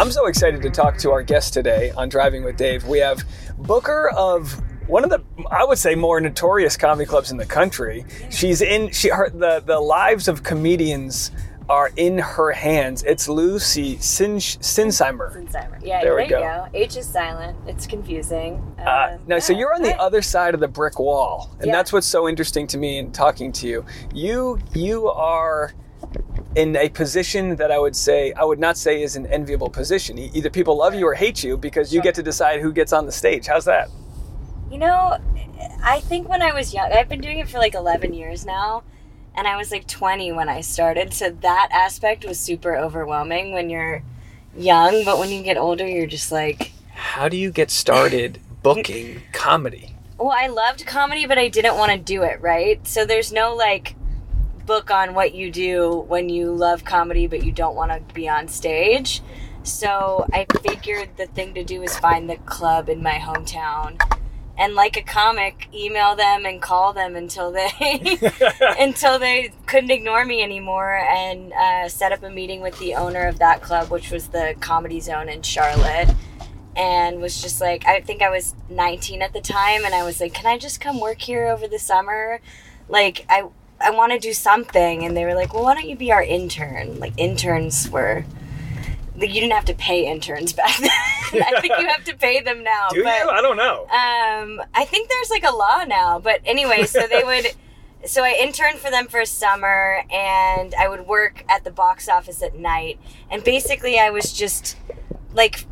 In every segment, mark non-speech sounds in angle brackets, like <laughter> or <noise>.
I'm so excited to talk to our guest today on Driving with Dave. We have Booker of one of the I would say more notorious comedy clubs in the country. She's in she her the the lives of comedians are in her hands. It's Lucy Sin, Sinsheimer. Sinsheimer. Yeah, There there, go. go. H is silent. It's confusing. Uh, now, so yeah, you're on the other side of the brick wall, and Yeah. that's what's so interesting to me in talking to you. You you are in a position that I would say I would not say is an enviable position. Either people love you or hate you because you get to decide who gets on the stage. How's that? You know, I think when I was young, I've been doing it for like 11 years now, and I was like 20 when I started. So that aspect was super overwhelming when you're young, but when you get older, you're just like, How do you get started <laughs> booking comedy? well, I loved comedy, but I didn't want to do it, right? So there's no like book on what you do when you love comedy, but you don't want to be on stage. So I figured the thing to do is find the club in my hometown. And like a comic, email them and call them until they <laughs> <laughs> until they couldn't ignore me anymore, and uh, set up a meeting with the owner of that club, which was the Comedy Zone in Charlotte, and was just like, I think I was 19 at the time, and I was like, "Can I just come work here over the summer? Like, I I want to do something." And they were like, "Well, why don't you be our intern?" Like interns were. Like, you didn't have to pay interns <laughs> back then. I think you have to pay them now. do but, you? I don't know. um, I think there's like a law now, but anyway, so they would. <laughs> So I interned for them for a summer, and I would work at the box office at night. And basically, I was just like,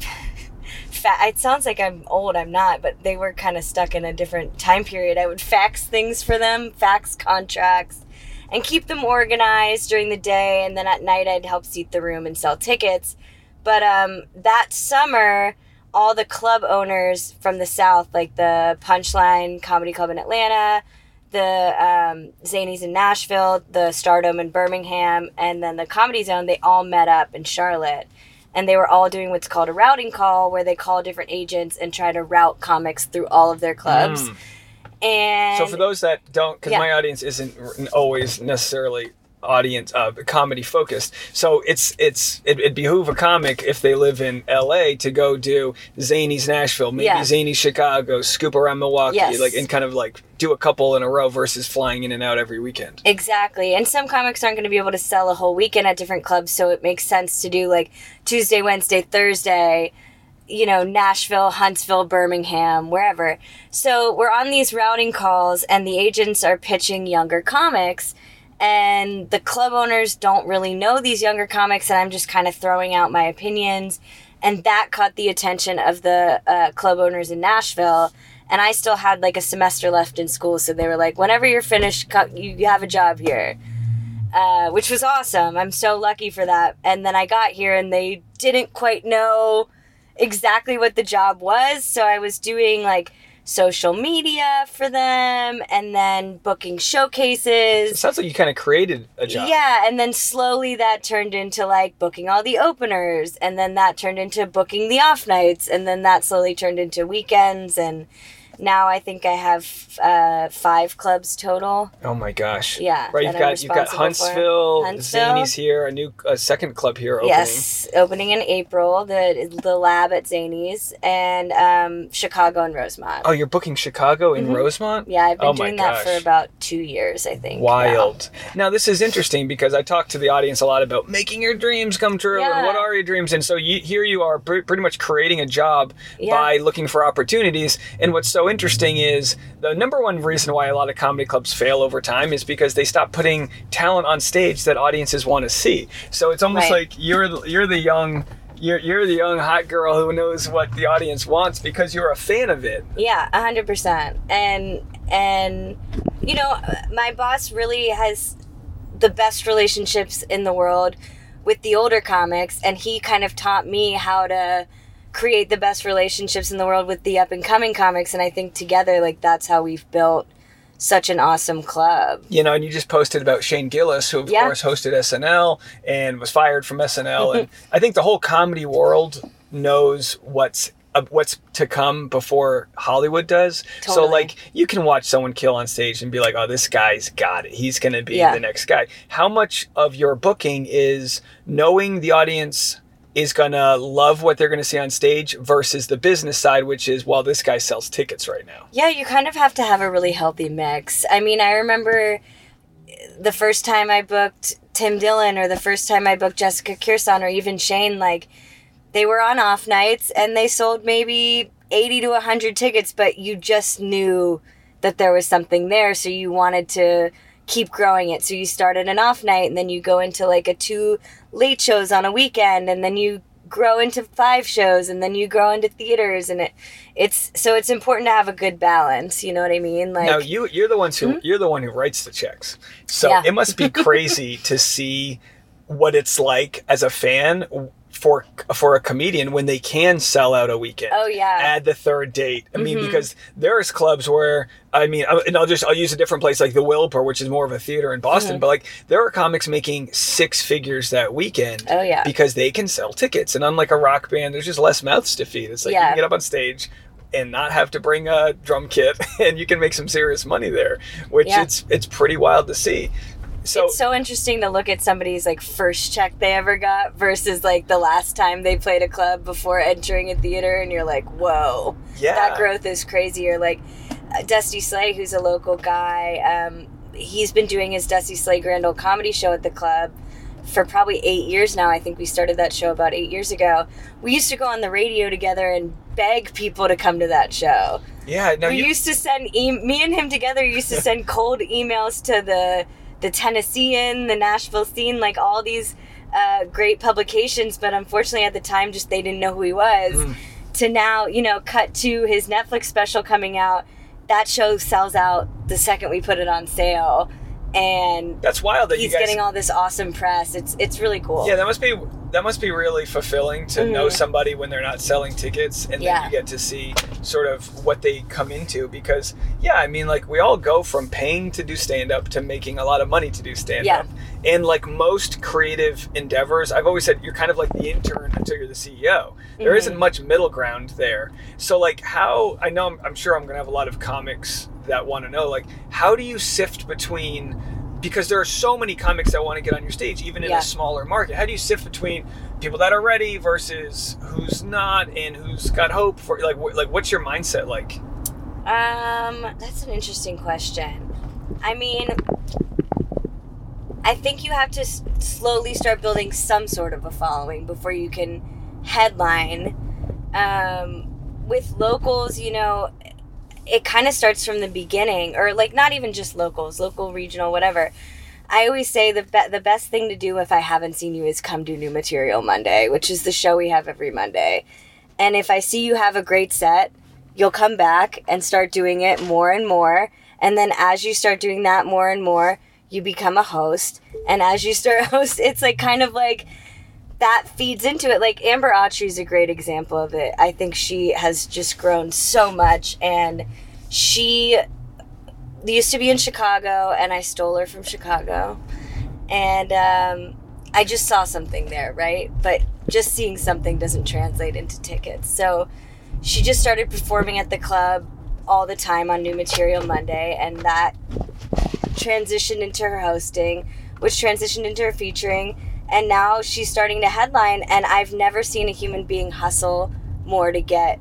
fa- it sounds like I'm old. I'm not, but they were kind of stuck in a different time period. I would fax things for them, fax contracts, and keep them organized during the day. And then at night, I'd help seat the room and sell tickets. But um, that summer, all the club owners from the South, like the Punchline Comedy Club in Atlanta, the um, Zanies in Nashville, the StarDome in Birmingham, and then the Comedy Zone, they all met up in Charlotte. And they were all doing what's called a routing call, where they call different agents and try to route comics through all of their clubs. Mm. And So for those that don't, because Yeah. my audience isn't always necessarily audience uh, comedy focused, so it's it's it, it behoove a comic if they live in L.A. to go do Zanies Nashville, maybe Yeah. Zanies Chicago, scoop around Milwaukee, Yes. like and kind of like do a couple in a row versus flying in and out every weekend. Exactly. And some comics aren't going to be able to sell a whole weekend at different clubs, so it makes sense to do like Tuesday, Wednesday, Thursday, you know, Nashville, Huntsville, Birmingham, wherever. So we're on these routing calls, and the agents are pitching younger comics. And the club owners don't really know these younger comics, and I'm just kind of throwing out my opinions. And that caught the attention of the uh, club owners in Nashville and I still had like a semester left in school, so they were like, "Whenever you're finished, you, have a job here," uh, which was awesome. I'm so lucky for that. And then I got here, and they didn't quite know exactly what the job was, so I was doing like social media for them, and then booking It showcases. sounds like you kind of created a job. Yeah, and then slowly that turned into like booking all the openers, and then that turned into booking the off nights, and then that slowly turned into weekends, and now I think I have uh, five clubs total. Oh my gosh. Yeah, Right. You've I'm got you've got. Huntsville, Huntsville. Zanies here, a new a second club here opening. Yes, opening in April, the the lab at Zanies, and um, Chicago and Rosemont. Oh, you're booking Chicago in Mhm. Rosemont? Yeah, I've been Oh doing that for about two years, I think. Wild. Now. this is interesting because I talk to the audience a lot about making your dreams come true and what are your dreams. And so you, here you are pr- pretty much creating a job Yeah. by looking for opportunities. And what's so interesting is the number one reason why a lot of comedy clubs fail over time is because they stop putting talent on stage that audiences want to see. So it's almost Right. like you're the, you're the young you're, you're the young hot girl who knows what the audience wants because you're a fan of it. Yeah, a hundred percent. And and you know, my boss really has the best relationships in the world with the older comics, and he kind of taught me how to create the best relationships in the world with the up and coming comics. And I think together, like that's how we've built such an awesome club. you know, and you just posted about Shane Gillis, who of Yeah. course hosted SNL and was fired from SNL, and <laughs> I think the whole comedy world knows what's uh, what's to come before Hollywood does. So like you can watch someone kill on stage and be like, "Oh, this guy's got it. He's going to be Yeah. the next guy." How much of your booking is knowing the audience is gonna love what they're gonna see on stage versus the business side, which is well, this guy sells tickets right now. Yeah, you kind of have to have a really healthy mix. I mean, I remember the first time I booked Tim Dillon or the first time I booked Jessica Kirson or even Shane, like they were on off nights and they sold maybe 80 to 100 tickets, but you just knew that there was something there. So you wanted to keep growing it. So you start at an off night and then you go into like a two late shows on a weekend and then you grow into five shows and then you grow into theaters and it it's so it's important to have a good balance you know what i mean like now you you're the ones who hmm? you're the one who writes the checks so Yeah. it must be <laughs> crazy to see what it's like as a fan for for a comedian when they can sell out a weekend Oh, yeah. add the third date i mean Mhm. because there's clubs where i mean and i'll just i'll use a different place like the wilbur which is more of a theater in boston Mm-hmm. but like there are comics making six figures that weekend Oh, yeah. because they can sell tickets and unlike a rock band there's just less mouths to feed it's like you can get up on stage and not have to bring a drum kit <laughs> and you can make some serious money there which Yeah. it's it's pretty wild to see so, it's so interesting to look at somebody's like first check they ever got versus like the last time they played a club before entering a theater and you're like whoa yeah. that growth is crazy. Or like uh, dusty slay who's a local guy um, he's been doing his dusty slay grand old comedy show at the club for probably eight years now. I think we started that show about eight years ago. We used to go on the radio together and beg people to come to that show. Yeah no we you, used to send e- me and him together used to <laughs> send cold emails to the the Tennessean, the Nashville scene, like all these uh, great publications. But unfortunately, at the time, just they didn't know who he was. Mm. To now, you know, cut to his Netflix special coming out. That show sells out the second we put it on sale, and that's wild that he's you guys getting all this awesome press. It's it's really cool. yeah that must be that must be really fulfilling to know Mhm. somebody when they're not selling tickets and Yeah. then you get to see sort of what they come into because yeah i mean like we all go from paying to do stand up to making a lot of money to do stand up and like most creative endeavors i've always said you're kind of like the intern until you're the ceo There Mhm. not much middle ground there so like how i know i'm, I'm sure i'm gonna have a lot of comics that want to know like how do you sift between because there are so many comics that want to get on your stage even in Yeah. a smaller market how do you sift between people that are ready versus who's not and who's got hope for like wh- like what's your mindset like Um, that's an interesting question. I mean, I think you have to s- slowly start building some sort of a following before you can headline. Um, with locals, you know, it kind of starts from the beginning, or like not even just locals, local, regional, whatever. I always say the be- the best thing to do if I haven't seen you is come do New Material Monday, which is the show we have every Monday. And if I see you have a great set, you'll come back and start doing it more and more. And then as you start doing that more and more, you become a host. And as you start <laughs> host, it's like kind of like that feeds into it. Like Amber Autry is a great example of it. I think she has just grown so much and she used to be in Chicago and I stole her from Chicago. And um, I just saw something there, right? But just seeing something doesn't translate into tickets. So she just started performing at the club all the time on New Material Monday, and that transitioned into her hosting, which transitioned into her featuring, and now she's starting to headline. And I've never seen a human being hustle more to get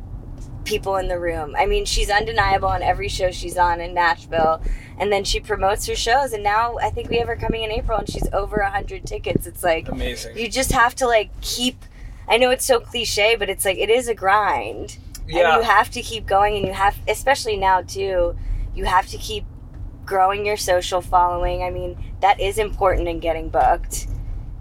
people in the room. I mean, she's undeniable on every show she's on in Nashville, and then she promotes her shows. And now I think we have her coming in April, and she's over a hundred tickets. It's like amazing you just have to like keep. I know it's so cliche, but it's like it is a grind and you have to keep going and you have especially now too you have to keep growing your social following i mean that is important in getting booked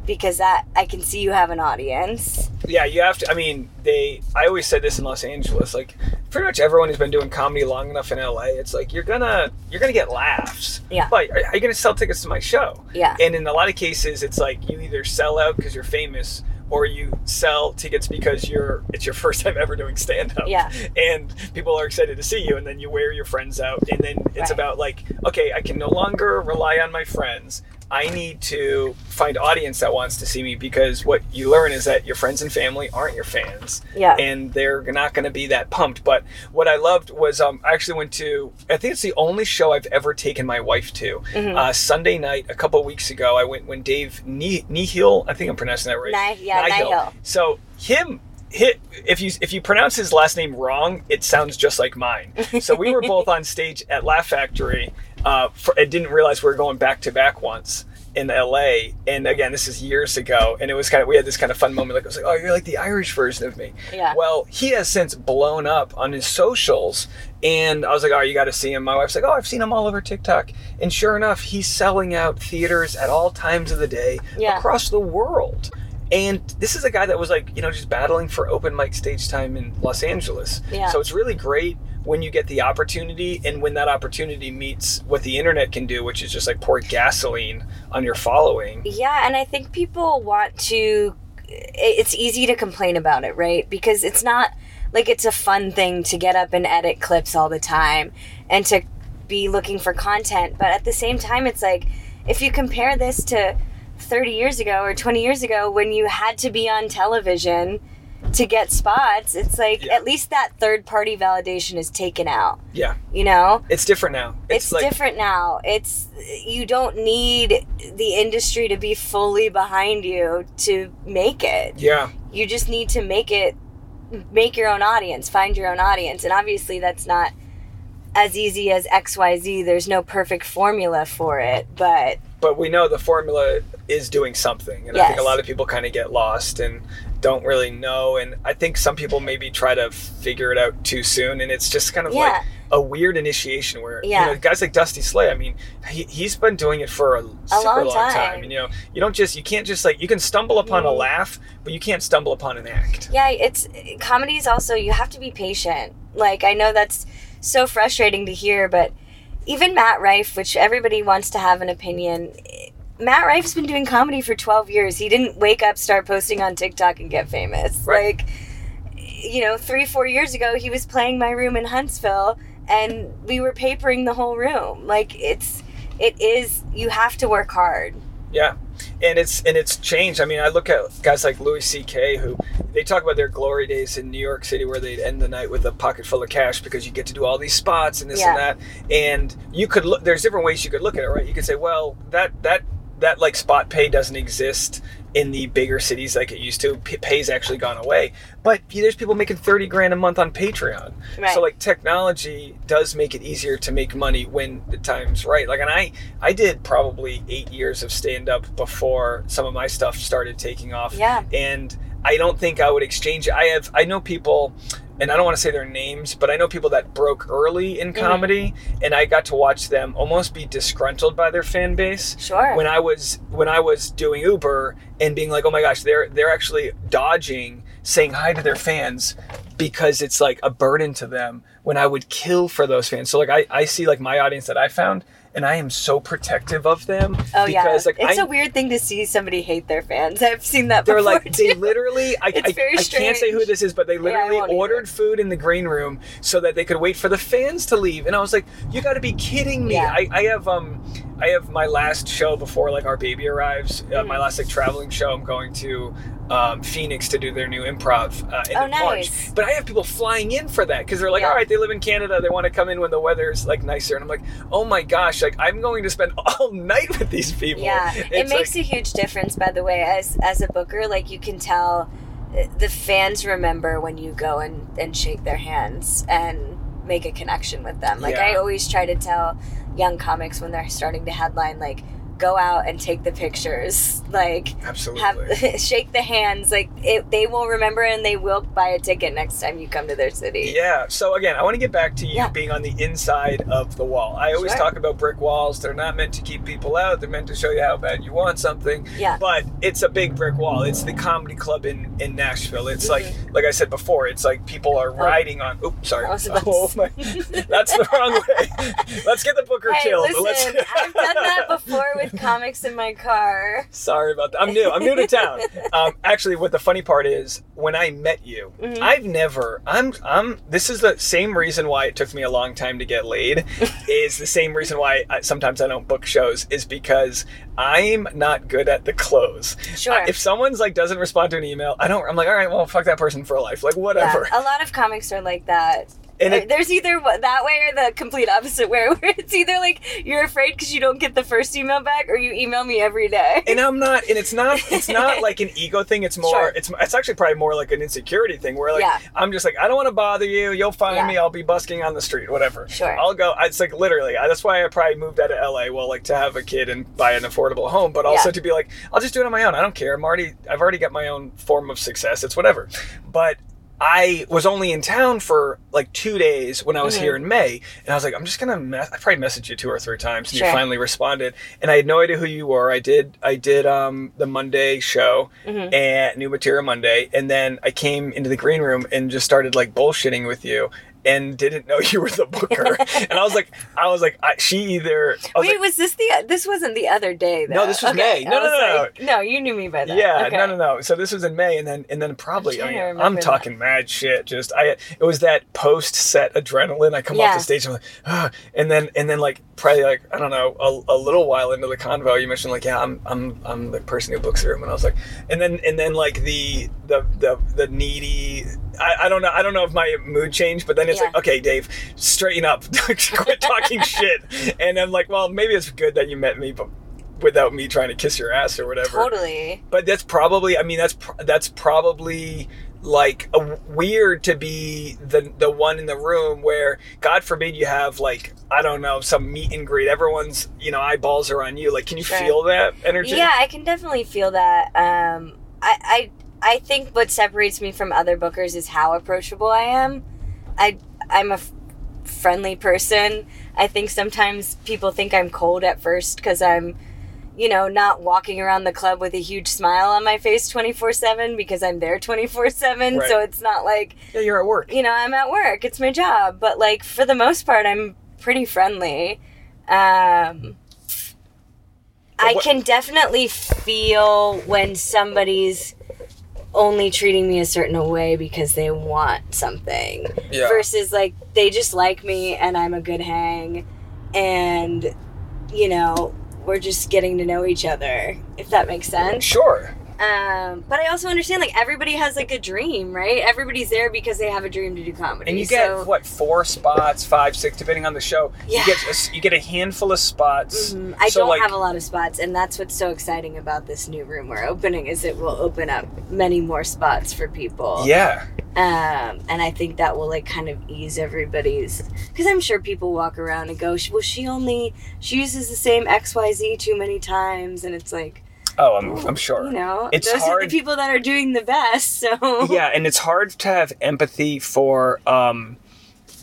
because that i can see you have an audience yeah you have to i mean they i always said this in los angeles like pretty much everyone who's been doing comedy long enough in la it's like you're gonna you're gonna get laughs Yeah. but are, are you gonna sell tickets to my show yeah and in a lot of cases it's like you either sell out because you're famous or you sell tickets because you're it's your <laughs> first time ever doing stand up Yeah. and people are excited to see you and then you wear your friends out and then it's Right. about like okay i can no longer rely on my friends I need to find audience that wants to see me because what you learn is that your friends and family aren't your fans. Yeah. And they're not going to be that pumped. But what I loved was um, I actually went to, I think it's the only show I've ever taken my wife to. Mm-hmm. Uh, Sunday night, a couple weeks ago, I went when Dave Nihill, I think I'm pronouncing that right. Yeah, Nihill. So him, hit if you if you pronounce his last name wrong, it sounds just like mine. <laughs> So we were both on stage at Laugh Factory. Uh, for, I didn't realize we were going back to back once in LA. And again, this is years ago, and it was kind of we had this kind of fun moment. Like I was like, "Oh, you're like the Irish version of me." Yeah. Well, he has since blown up on his socials, and I was like, "Oh, you got to see him." My wife's like, "Oh, I've seen him all over TikTok," and sure enough, he's selling out theaters at all times of the day Yeah. across the world. And this is a guy that was like, you know, just battling for open mic stage time in Los Angeles. Yeah. So it's really great when you get the opportunity and when that opportunity meets what the internet can do, which is just like pour gasoline on your following. Yeah, and I think people want to. It's easy to complain about it, right? Because it's not like it's a fun thing to get up and edit clips all the time and to be looking for content. But at the same time, it's like if you compare this to 30 years ago or 20 years ago when you had to be on television to get spots, it's like Yeah. at least that third party validation is taken out, Yeah. you know? It's different now. it's, like, different now. It's you don't need the industry to be fully behind you to make it. Yeah. You just need to make it make your own audience, find your own audience. And obviously that's not as easy as XYZ. There's no perfect formula for it, but But we know the formula is doing something. And I think a lot of people kind of get lost and don't really know. And I think some people maybe try to figure it out too soon. And it's just kind of like a weird initiation where, Yeah. you know, guys like Dusty Slay, I mean, he, he's been doing it for a, super long time. time. And, you know, you don't just, you can't just like, you can stumble upon a Mhm. laugh, but you can't stumble upon an act. yeah, it's comedy is also you have to be patient. Like I know that's so frustrating to hear, but even Matt Rife, which everybody wants to have an opinion, Matt Rife's been doing comedy for 12 years. He didn't wake up, start posting on TikTok, and get famous. Right. Like, you know, three, four years ago, he was playing my room in Huntsville, and we were papering the whole room. Like, it's, it is, you have to work hard. Yeah, and it's and it's changed. I mean, I look at guys like Louis C.K. who they talk about their glory days in New York City, where they'd end the night with a pocket full of cash because you get to do all these spots and this Yeah. and that. And you could look. There's different ways you could look at it, right? You could say, well, that that that like spot pay doesn't exist in the bigger cities like it used to. P- pay's actually gone away, but there's people making thirty grand a month on Patreon. Right. So like technology does make it easier to make money when the time's right. Like, and I I did probably eight years of stand up before some of my stuff started taking off. Yeah. And I don't think I would exchange. I have I know people. And I don't want to say their names, but I know people that broke early in mm. comedy, and I got to watch them almost be disgruntled by their fan base Sure. when I was when I was doing Uber and being like, oh my gosh, they're they're actually dodging saying hi to their fans because it's like a burden to them when I would kill for those fans. So like I, I see like my audience that I found and I am so protective of them Oh because yeah, like it's I, a weird thing to see somebody hate their fans. I've seen that. they're like they literally I, It's I, very I can't say who this is but they literally either. ordered food in the green room so that they could wait for the fans to leave and I was like you got to be kidding me Yeah. I, I have um I have my last show before like our baby arrives uh, my last like traveling show I'm going to um, Phoenix to do their new improv uh, end Oh, of March but I have people flying in for that because they're like Yeah. all right they live in Canada they want to come in when the weather's like nicer and I'm like oh my gosh like I'm going to spend <laughs> all night with these people Yeah, it makes like- a huge difference. By the way, as as a booker, like you can tell, uh, the fans remember when you go and and shake their hands and make a connection with them. Like I always try to tell young comics when they're starting to headline, like go out and take the pictures, like absolutely have <laughs> shake the hands, like it, they will remember and they will buy a ticket next time you come to their city. Yeah. So again, I want to get back to you Yeah. being on the inside of the wall. I always Sure. talk about brick walls. They're not meant to keep people out. They're meant to show you how bad you want something. Yeah. But it's a big brick wall. It's the comedy club in in Nashville. It's like Mm-hmm. like I said before. It's like people are riding on. Oops, sorry. I was about to Oh <laughs> my, that's the wrong way. <laughs> Let's get the booker Hey, killed. listen, Let's, I've done that before with with comics in my car. <laughs> Sorry about that. I'm new. I'm new to town. Um, actually, what the funny part is, when I met you, Mhm. I've never. I'm. I'm. This is the same reason why it took me a long time to get laid. <laughs> is the same reason why I, sometimes I don't book shows. Is because I'm not good at the close. Sure. If someone's like doesn't respond to an email, I don't. I'm like, all right, well, fuck that person for life. Like whatever. Yeah, a lot of comics are like that. And Uh, it- There's either that way or the complete opposite way, <laughs> where it's either like you're afraid because you don't get the first email back, or you email me every day. and I'm not, and it's not, it's not <laughs> like an ego thing. It's more, Sure. it's, it's actually probably more like an insecurity thing where like Yeah. I'm just like I don't want to bother you. You'll find Yeah. me. I'll be busking on the street, whatever. Sure. I'll go. It's like literally. I, that's why I probably moved out of LA. Well, like to have a kid and buy an affordable home, but also Yeah. to be like, I'll just do it on my own. I don't care. I'm already, I've already got my own form of success. It's whatever. But I was only in town for like two days when I was Mhm. here in May, and I was like, I'm just gonna. Mess- I probably messaged you two or three times, and Sure. you finally responded. And I had no idea who you were. I did. I did um, the Monday show Mhm. and New Material Monday, and then I came into the green room and just started like bullshitting with you. And didn't know you were the booker, <laughs> and I was like, I was like, I, she either. Was Wait, like, was this the? This wasn't the other day. Though. No, this was Okay, May. No, I no, no, like, no. You knew me by that. Yeah, Okay. no, no, no. So this was in May, and then and then probably I'm I mean, remember talking mad shit. Just I, it was that post set adrenaline. I come off the stage, I'm like, ah, and then and then like probably like I don't know a, a little while into the convo, you mentioned like, yeah, I'm I'm I'm the person who books the room, and I was like, and then and then like the the the the needy. I, I don't know. I don't know if my mood changed, but then it's Yeah. like, okay, Dave, straighten up, <laughs> quit talking <laughs> shit. And I'm like, well, maybe it's good that you met me, but without me trying to kiss your ass or whatever Totally. but that's probably i mean that's that's probably like a, weird to be the the one in the room where god forbid you have like i don't know some meet and greet everyone's you know eyeballs are on you like can you Sure. feel that energy Yeah, I can definitely feel that. Um, I, I I think what separates me from other bookers is how approachable I am. I I'm a f- friendly person. I think sometimes people think I'm cold at first because I'm, you know, not walking around the club with a huge smile on my face 24 7 because I'm there 24 7. So it's not like, yeah you're at work you know, I'm at work. It's my job. But like for the most part, I'm pretty friendly. Um, I can definitely feel when somebody's only treating me a certain way because they want something yeah versus like they just like me and I'm a good hang and you know we're just getting to know each other if that makes sense. Sure um, but I also understand like everybody has like a dream, right? Everybody's there because they have a dream to do comedy. and you get so, what four spots five six depending on the show Yeah. you get a, you get a handful of spots Mhm. I So, don't like- have a lot of spots, and that's what's so exciting about this new room we're opening is it will open up many more spots for people. yeah Um, and I think that will like kind of ease everybody's because I'm sure people walk around and go, "Well, she only she uses the same X Y Z too many times," and it's like, oh i'm, I'm sure you know, It's those are the people that are doing the best. So <laughs> yeah, and it's hard to have empathy for um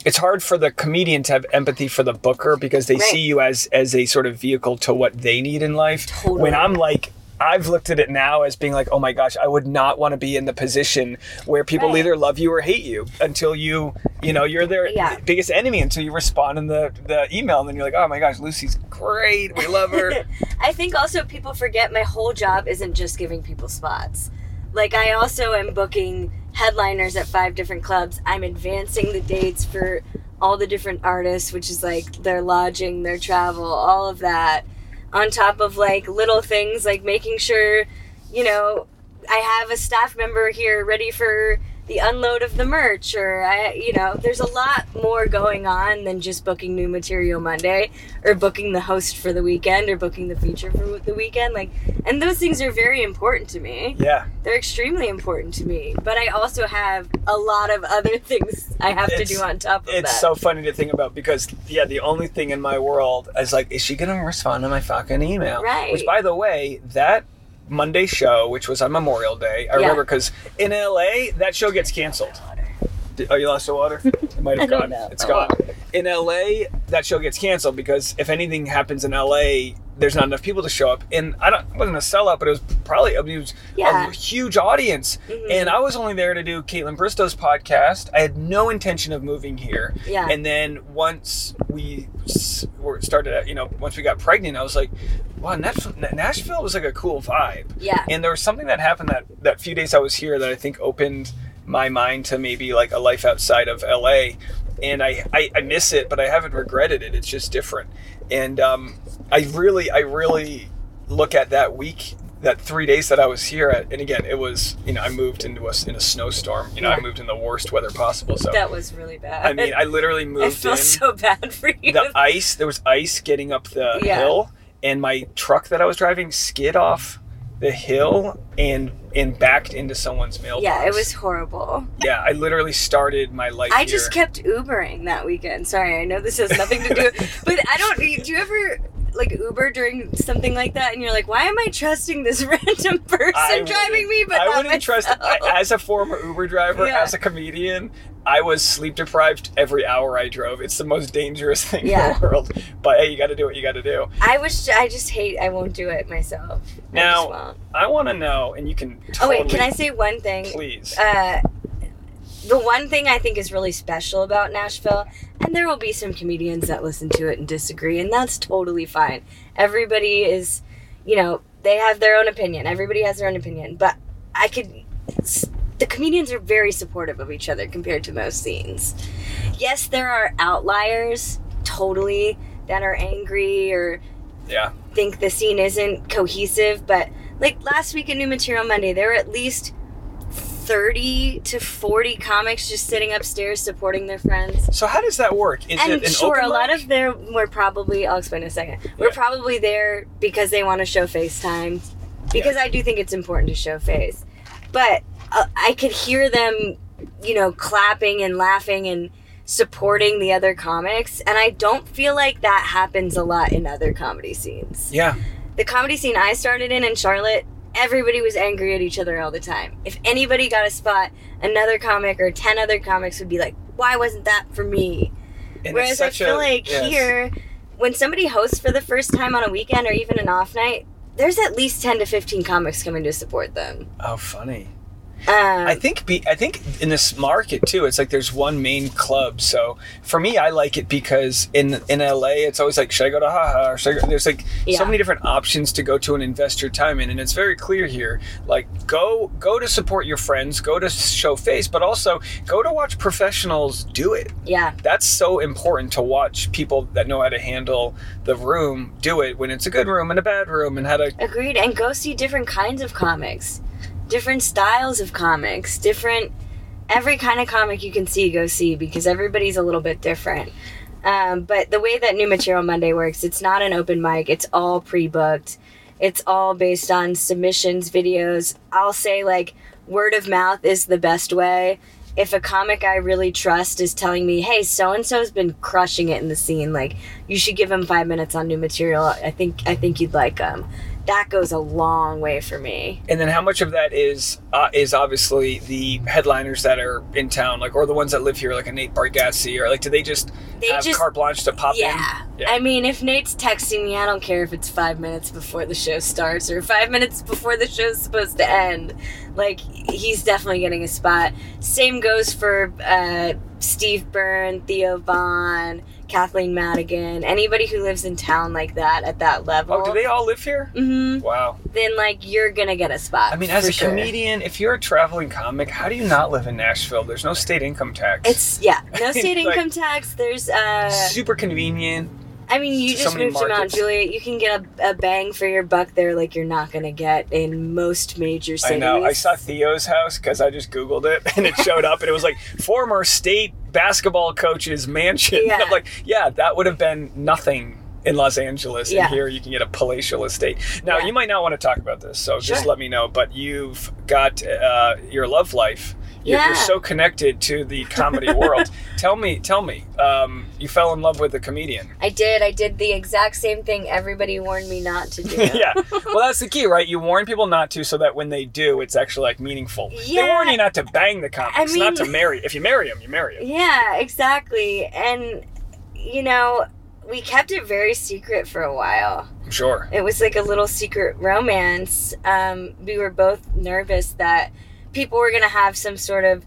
it's hard for the comedian to have empathy for the booker because they Right. see you as as a sort of vehicle to what they need in life. Totally. When I'm like I've looked at it now as being like, oh my gosh, I would not want to be in the position where people Right. either love you or hate you until you, you know, you're their Yeah. biggest enemy until you respond in the, the email and then you're like, oh my gosh, Lucy's great. We love her. <laughs> I think also people forget my whole job isn't just giving people spots. Like I also am booking headliners at five different clubs. I'm advancing the dates for all the different artists, which is like their lodging, their travel, all of that. On top of like little things like making sure, you know, I have a staff member here ready for the unload of the merch or I you know, there's a lot more going on than just booking new material Monday or booking the host for the weekend or booking the feature for the weekend like and those things are very important to me yeah. they're extremely important to me but i also have a lot of other <laughs> things i have to do on top of it's that so funny to think about because yeah, the only thing in my world is like, is she gonna respond to my fucking email? Right. Which, by the way, that Monday show, which was on Memorial Day, I Yeah. remember because in LA that show gets canceled. Did- Oh, you lost the water? It might have <laughs> gone. It's gone. In LA, that show gets canceled because if anything happens in LA, there's not enough people to show up. And I don't, it wasn't a sellout, but it was probably I mean, it was Yeah. a huge audience. Mhm. And I was only there to do Kaitlyn Bristowe's podcast. I had no intention of moving here. Yeah. And then once we started, you know, once we got pregnant, I was like, wow, Nashville, Nashville was like a cool vibe. Yeah. And there was something that happened that that few days I was here that I think opened my mind to maybe like a life outside of LA. And I, I, I miss it, but I haven't regretted it. It's just different. And um, I really, I really look at that week, that three days that I was here at, and again, it was, you know, I moved into a, in a snowstorm. You know, I moved in the worst weather possible. So, That was really bad. I mean, I literally <laughs> I moved feel in so bad for you. the ice there was ice getting up the Yeah. hill and my truck that i was driving skid off the hill and and backed into someone's mailbox yeah, it was horrible. <laughs> yeah i literally started my life I here. just kept Ubering that weekend. Sorry, I know this has nothing to do, <laughs> but I don't. Do you ever like Uber during something like that, and you're like, why am I trusting this <laughs> random person I driving me? But I wouldn't trust myself? I, as a former Uber driver, Yeah. as a comedian. I was sleep deprived every hour I drove. It's the most dangerous <laughs> thing Yeah. in the world. But hey, you got to do what you got to do. I wish I just hate. I won't do it myself. Now, won't. I want to know, and you can. Oh wait, can I say one thing? Please. Uh, the one thing I think is really special about Nashville, and there will be some comedians that listen to it and disagree, and that's totally fine. Everybody is, you know, they have their own opinion. Everybody has their own opinion, but I could. The comedians are very supportive of each other compared to most scenes. Yes, there are outliers, totally, that are angry or yeah. think the scene isn't cohesive, but like last week at New Material Monday, there were at least 30 to 40 comics just sitting upstairs supporting their friends. So how does that work? Is and it an sure, a lot of them were probably, I'll explain in a second, we're Yeah. probably there because they want to show FaceTime. Because I do think it's important to show face. But uh, I could hear them, you know, clapping and laughing and supporting the other comics. And I don't feel like that happens a lot in other comedy scenes Yeah. the comedy scene I started in in Charlotte, everybody was angry at each other all the time. If anybody got a spot, another comic or 10 other comics would be like, why wasn't that for me? And Whereas I feel a- like yes. here, when somebody hosts for the first time on a weekend or even an off night, there's at least 10 to 15 comics coming to support them. Oh, funny. Um, I think be, I think in this market too, it's like there's one main club. So for me, I like it because in in LA, it's always like, should I go to HaHa? Or should I go? There's like Yeah. so many different options to go to and invest your time in, and it's very clear here. Like go go to support your friends, go to show face, but also go to watch professionals do it. yeah, That's so important to watch people that know how to handle the room do it when it's a good room and a bad room, and how to agreed. And go see different kinds of comics, different styles of comics, different every kind of comic you can see, go see because everybody's a little bit different. Um, but the way that New Material Monday works, it's not an open mic. It's all pre-booked. It's all based on submissions, videos. I'll say like word of mouth is the best way. If a comic I really trust is telling me, "Hey, so and so's been crushing it in the scene. Like, you should give him five minutes on new material. I think I think you'd like him." That goes a long way for me. And then how much of that is uh, is obviously the headliners that are in town, like or the ones that live here, like a Nate Bargatze, or like do they just They have just- carte blanche to pop Yeah. in? Yeah. I mean, if Nate's texting me, I don't care if it's five minutes before the show starts or five minutes before the show's supposed to end. Like, he's definitely getting a spot. Same goes for uh, Steve Byrne, Theo Von, Kathleen Madigan, anybody who lives in town like that at that level. oh, do they all live here? Mm-hmm. Wow. Then, like, you're gonna get a spot. I mean, as a sure. comedian, if you're a traveling comic, how do you not live in Nashville? There's no state income tax. It's, yeah, <laughs> no state like- income tax. There's, uh, super convenient. I mean, you just many moved to Mount. Juliet. You can get a, a bang for your buck there, like you're not gonna get in most major cities. I know. I saw Theo's house because I just Googled it <laughs> and it showed up and it was like former state basketball coach's mansion. <laughs> Yeah. I'm like, yeah, that would have been nothing in Los Angeles. Yeah. And here you can get a palatial estate. Now, Yeah. you might not want to talk about this, so just let me know. But you've got uh, your love life. You're, you're so connected to the comedy <laughs> world. tell me, tell me, um, you fell in love with a comedian. I did. I did the exact same thing everybody warned me not to do. <laughs> yeah. Well, that's the key, right? You warn people not to, so that when they do, it's actually like meaningful. They Yeah. warn you not to bang the comics, I not to marry. If you marry them, you marry them. Yeah, exactly. And you know, we kept it very secret for a while. I'm sure. It was like a little secret romance. Um, we were both nervous that people were gonna have some sort of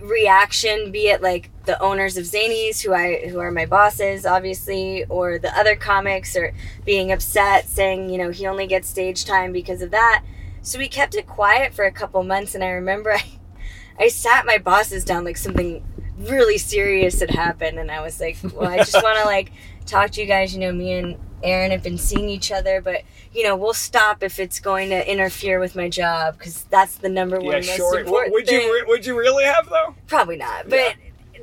reaction, be it like the owners of Zanies, who I who are my bosses, obviously, or the other comics, or being upset, saying you know he only gets stage time because of that. So we kept it quiet for a couple months, and I remember <laughs> I, I sat my bosses down like something really serious had happened, and I was like, well, I just want to <laughs> like talk to you guys. You know, me and Aaron have been seeing each other, but you know, we'll stop if it's going to interfere with my job because that's the number one Yeah, most sure. important Would thing. you re- would you really have though? Probably not, but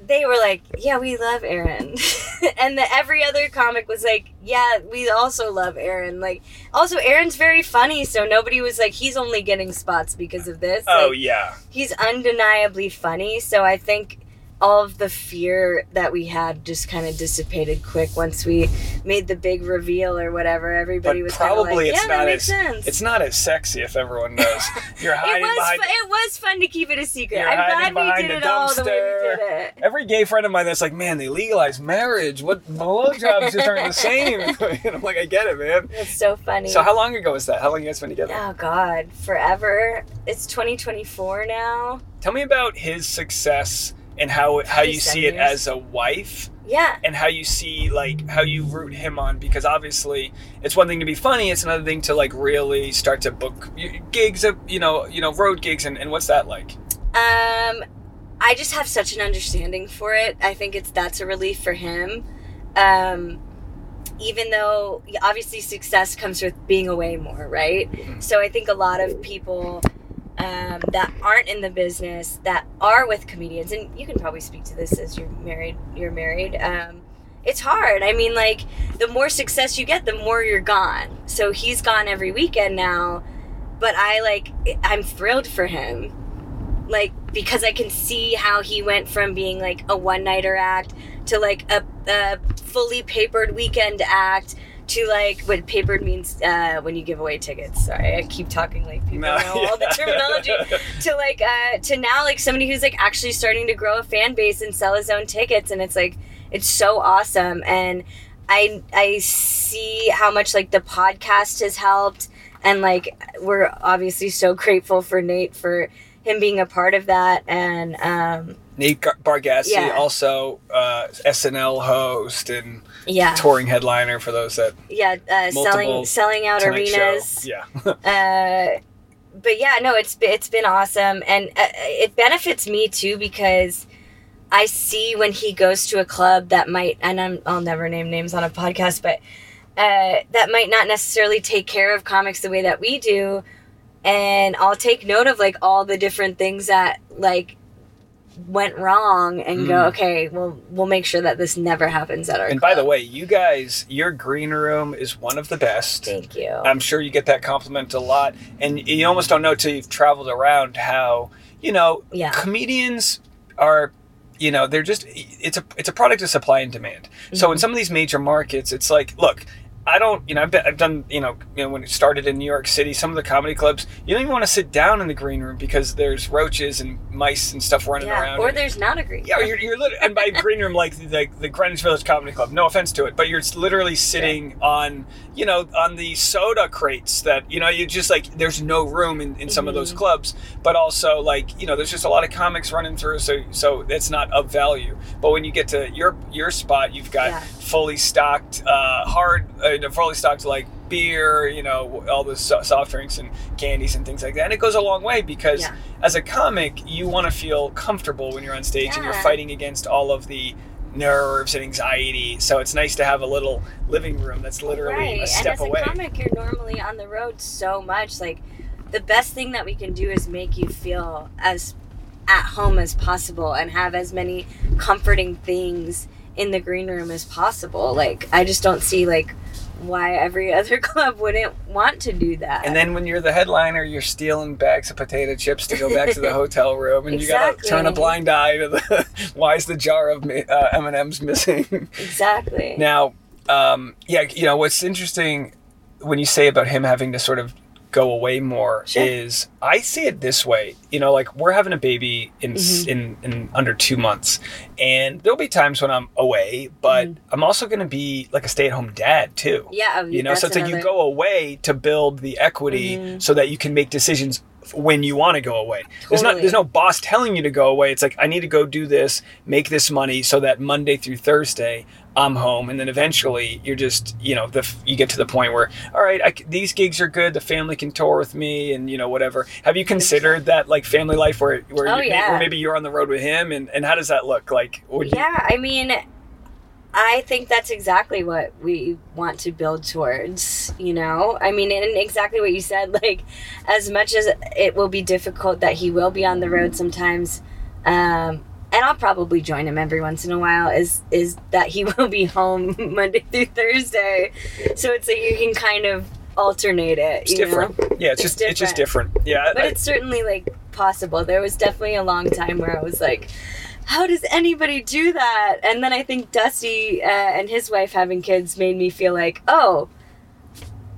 they were like, "Yeah, we love Aaron," <laughs> and the, every other comic was like, "Yeah, we also love Aaron." Like, also Aaron's very funny, so nobody was like, "He's only getting spots because of this." Oh Like, yeah. he's undeniably funny. So I think all of the fear that we had just kind of dissipated quick once we made the big reveal or whatever. Everybody But was probably like, it's "Yeah, that not makes as sense." it's not as sexy if everyone knows. <laughs> You're it hiding was behind. fu- it was fun to keep it a secret. You're I'm glad we did it all the way we did it. Every gay friend of mine that's like, man, they legalized marriage. What blowjobs just aren't the same. <laughs> <laughs> and I'm like, I get it, man. It's so funny. So how long ago was that? How long you guys been together? Oh God, forever. It's 2024 now. Tell me about his success and how how you see it as a wife Yeah, and how you see like how you root him on because obviously it's one thing to be funny it's another thing to like really start to book gigs of you know you know road gigs and, and what's that like Um, I just have such an understanding for it. I think it's that's a relief for him. Um, even though obviously success comes with being away more, right? Mhm. So I think a lot of people um, that aren't in the business that are with comedians, and you can probably speak to this as you're married. You're married. Um, it's hard. I mean, like the more success you get, the more you're gone. So he's gone every weekend now, but I like I'm thrilled for him like because I can see how he went from being like a one nighter act to like a, a fully papered weekend act to like what papered means uh, when you give away tickets. Sorry, I keep talking like people No, know all the terminology. to like uh, to now like somebody who's like actually starting to grow a fan base and sell his own tickets, and it's like it's so awesome and. I, I see how much like the podcast has helped and like we're obviously so grateful for Nate for him being a part of that and um nate bargatze Yeah. also uh, snl host and yeah. touring headliner for those that yeah uh, selling selling out Tonight Show. arenas. Yeah. <laughs> Uh but yeah no it's it's been awesome. And uh, it benefits me too because I see when he goes to a club that might and I'm, I'll never name names on a podcast but uh, that might not necessarily take care of comics the way that we do. And I'll take note of like all the different things that like went wrong and go Mm. okay well we'll make sure that this never happens at our and by the way you guys your green room is one of the best thank you I'm sure you get that compliment a lot, and you almost don't know till you've traveled around how you know Yeah. comedians are. You know, they're just it's a it's a product of supply and demand. So in Mhm. some of these major markets, it's like, look, I don't, you know, I've, been, I've done, you know, you know, when it started in New York City, some of the comedy clubs, you don't even want to sit down in the green room because there's roaches and mice and stuff running yeah around. or and- there's not a green yeah, you're, you're literally, and by <laughs> green room, like the, the Greenwich Village Comedy Club. No offense to it, but you're literally sitting on, you know, on the soda crates that, you know, you just like, there's no room in, in some of those Mhm. clubs, but also like, you know, there's just a lot of comics running through, so so it's not of value. But when you get to your your spot, you've got Yeah. Fully stocked, uh, hard, uh, fully stocked like beer, you know, all the so- soft drinks and candies and things like that, and it goes a long way because Yeah. as a comic, you want to feel comfortable when you're on stage and you're fighting against all of the nerves and anxiety. So it's nice to have a little living room that's literally right. a step and as away. a comic, you're normally on the road so much. Like, the best thing that we can do is make you feel as at home as possible and have as many comforting things in the green room as possible. Like, I just don't see like why every <laughs> other club wouldn't want to do that. and then when you're the headliner, you're stealing bags of potato chips to go back to the <laughs> hotel room, and you gotta turn a blind eye to the <laughs> why is the jar of uh, M and M's missing? exactly. Now, um, yeah, you know what's interesting when you say about him having to sort of go away more Sure. is I see it this way. You know, like we're having a baby in s Mhm. in in under two months, and there'll be times when I'm away, but Mhm. I'm also going to be like a stay at home dad too. yeah, You know, so it's like you go away to build the equity Mhm. so that you can make decisions when you want to go away. There's not there's no boss telling you to go away. It's like I need to go do this, make this money so that Monday through Thursday I'm home, and then eventually you're just you know the you get to the point where all right, I these gigs are good. The family can tour with me, and you know whatever. Have you considered that like family life where where, Oh, you, yeah. where maybe you're on the road with him, and and how does that look like? Would you- Yeah, I mean, I think that's exactly what we want to build towards, you know? I mean, and exactly what you said, <laughs> like, as much as it will be difficult that he will be on the road sometimes, um, and I'll probably join him every once in a while, is is that he <laughs> will be home Monday through Thursday. So it's like you can kind of alternate it. It's different. Know? Yeah, it's, It's just it's just different. Yeah, but I- it's certainly like possible. There was definitely a long time where I was like, how does anybody do that? And then I think Dusty uh, and his wife having kids made me feel like, oh,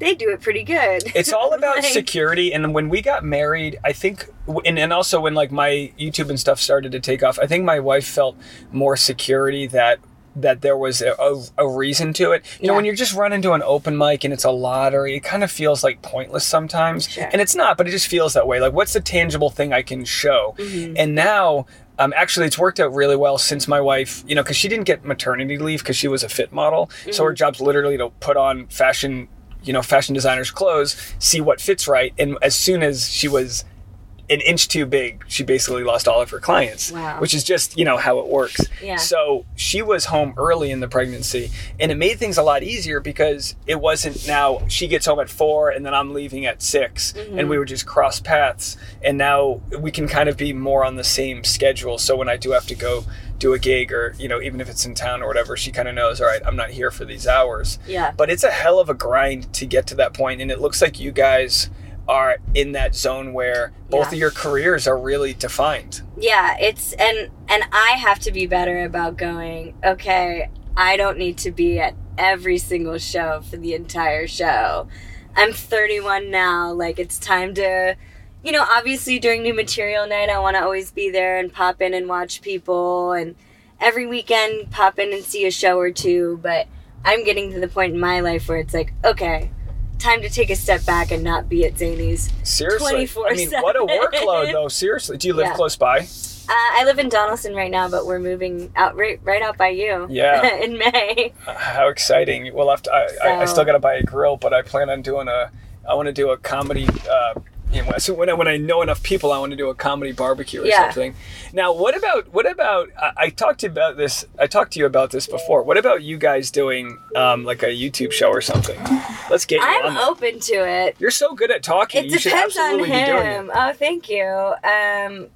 they do it pretty good. it's all <laughs> about Like, security and when we got married i think and, and also when like my youtube and stuff started to take off i think my wife felt more security that that there was a, a, a reason to it. You know when you're just running to an open mic and it's a lottery it kind of feels like pointless sometimes. Sure. and it's not but it just feels that way. Like what's the tangible thing i can show? Mhm. and now um, actually it's worked out really well since my wife you know because she didn't get maternity leave because she was a fit model. So her job's literally to put on fashion you know fashion designers clothes see what fits right. And as soon as she was an inch too big she basically lost all of her clients Wow. which is just you know how it works Yeah. so she was home early in the pregnancy and it made things a lot easier because it wasn't now she gets home at four and then i'm leaving at 6 Mm-hmm. and we would just cross paths and now we can kind of be more on the same schedule so when i do have to go do a gig or you know even if it's in town or whatever she kind of knows all right i'm not here for these hours Yeah. but it's a hell of a grind to get to that point and it looks like you guys are in that zone where both Yeah. of your careers are really defined Yeah, it's and and I have to be better about going, okay, I don't need to be at every single show for the entire show. I'm 31 now, like it's time to you know, obviously during new material night I want to always be there and pop in and watch people and every weekend pop in and see a show or two, but I'm getting to the point in my life where it's like, okay, time to take a step back and not be at Zanies. seriously i mean what a workload though <laughs> seriously do you live Yeah. close by Uh, I live in Donelson right now, but we're moving out right, right out by you. Yeah. <laughs> in May. Uh, how exciting we'll have to i, I, I still gotta buy a grill but i plan on doing a i want to do a comedy uh so when I, when I know enough people, I want to do a comedy barbecue or Yeah. something. Now, what about what about? I, I talked to you about this. I talked to you about this before. What about you guys doing um, like a YouTube show or something? Let's get you. I'm that. open to it. You're so good at talking. It you depends on absolutely be doing it. him. Oh, thank you. Um,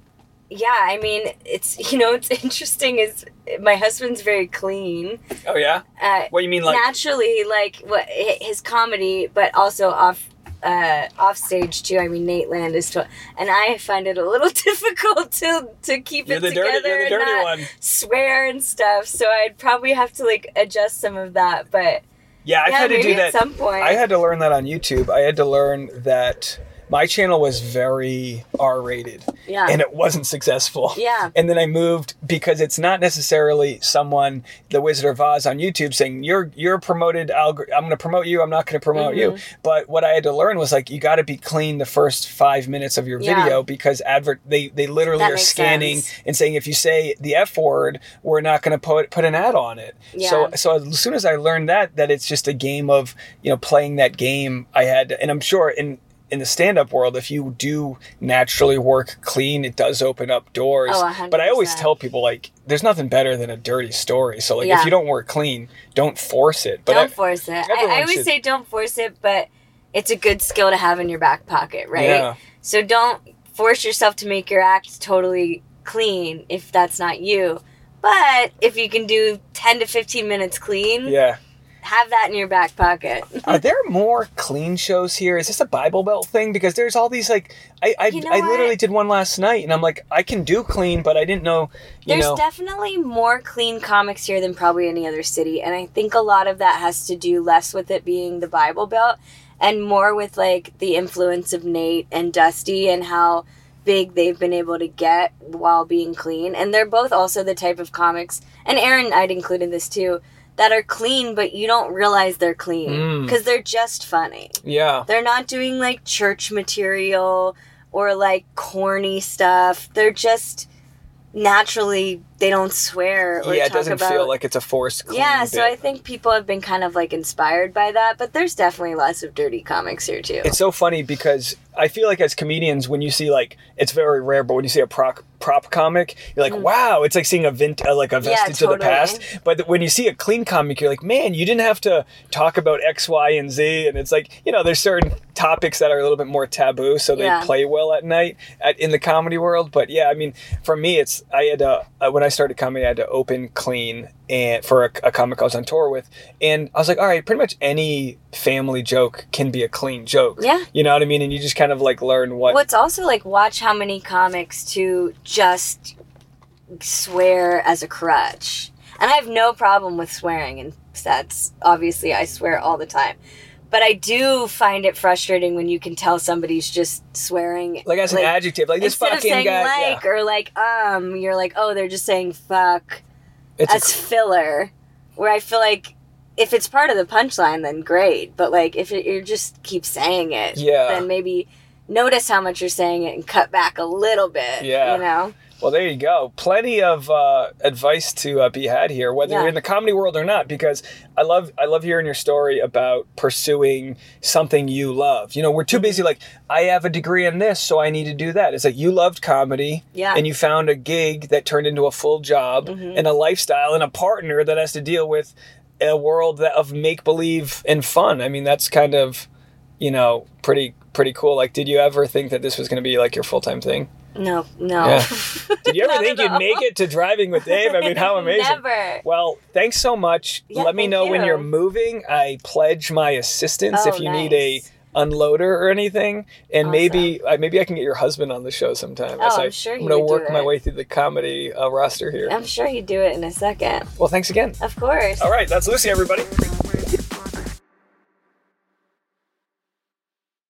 yeah, I mean, it's <laughs> you know, it's interesting. Is my husband's very clean. Oh yeah. Uh, What you mean like? naturally, like what his comedy, but also off. Uh, off stage too. I mean, Nate Land is, tw- and I find it a little <laughs> difficult to to keep you're it the together. dirty. And not- one. swear and stuff. So I'd probably have to like adjust some of that. But Yeah, I've yeah, had to do at that. some point. I had to learn that on YouTube. I had to learn that my channel was very R-rated, yeah, and it wasn't successful. yeah, <laughs> And then I moved because it's not necessarily someone, the Wizard of Oz on YouTube, saying you're you're promoted. I'm going to promote you. I'm not going to promote you. Mm-hmm. But what I had to learn was like you got to be clean the first five minutes of your Yeah. video because advert they they literally That are scanning sense. and saying if you say the F word, we're not going to put put an ad on it. So Yeah. so as soon as I learned that that it's just a game of you know playing that game, I had and I'm sure in in the stand-up world, if you do naturally work clean, it does open up doors. Oh, but I always tell people like, there's nothing better than a dirty story. So like, Yeah. if you don't work clean, don't force it. But don't I- force it. I, I always should- say don't force it, but it's a good skill to have in your back pocket, right? Yeah. So don't force yourself to make your act totally clean if that's not you. But if you can do 10 to 15 minutes clean, yeah. Have that in your back pocket. Are there more clean shows here? Is this a Bible Belt thing? Because there's all these like, I I, You know I literally did one last night, and I'm like, I can do clean, but I didn't know, you There's know. definitely more clean comics here than probably any other city, and I think a lot of that has to do less with it being the Bible Belt and more with like the influence of Nate and Dusty and how big they've been able to get while being clean. And they're both also the type of comics, and Aaron, I'd include in this too, that are clean, but you don't realize they're clean Mm. because they're just funny. yeah. They're not doing like church material or like corny stuff. They're just naturally they don't swear or yeah, it doesn't about feel like it's a forced. Clean yeah, so bit. I think people have been kind of like inspired by that, but there's definitely lots of dirty comics here too. It's so funny because I feel like as comedians, when you see like it's very rare, but when you see a prop prop comic, you're like, wow, it's like seeing a vint uh, like a Mm. Yeah, vestige of the past. But when you see a clean comic, you're like, man, you didn't have to talk about X, Y, and Z, and it's like you know, there's certain topics that are a little bit more taboo, so they Yeah. play well at night at, in the comedy world. But yeah, I mean, for me, it's I had uh, when I started comedy, I had to open clean and for a, a comic I was on tour with, and I was like, all right, pretty much any family joke can be a clean joke. Yeah. You know what I mean? And you just kind of like learn what. What's also like watch how many comics to just swear as a crutch. And I have no problem with swearing and that's obviously I swear all the time. But I do find it frustrating when you can tell somebody's just swearing like as an adjective, like this instead fucking of saying guy. like or like um, you're like, oh, they're just saying fuck. It's as filler. Where I feel like if it's part of the punchline, then great. But like if it, you just keep saying it, Yeah. then maybe notice how much you're saying it and cut back a little bit. Yeah. you know. Well, there you go. Plenty of uh, advice to uh, be had here, whether Yeah. you're in the comedy world or not. Because I love, I love hearing your story about pursuing something you love. You know, we're too busy. Like, I have a degree in this, so I need to do that. It's like you loved comedy, Yeah. and you found a gig that turned into a full job Mm-hmm. and a lifestyle and a partner that has to deal with a world that, of make believe and fun. I mean, that's kind of, you know, pretty pretty cool. Like, did you ever think that this was going to be like your full time thing? No, no. Yeah. <laughs> Did you ever think you'd all. make it to driving with Dave? I mean, how <laughs> amazing. Never. Well, thanks so much. Yeah, Let me thank know when you. you're moving. I pledge my assistance Oh, if you need a unloader or anything. And Awesome. maybe I maybe I can get your husband on the show sometime. Oh, as I'm I, sure i'm gonna would do work my way through the comedy uh, roster here. I'm sure he'd do it in a second. Well, thanks again. Of course. All right, that's Lucy, everybody.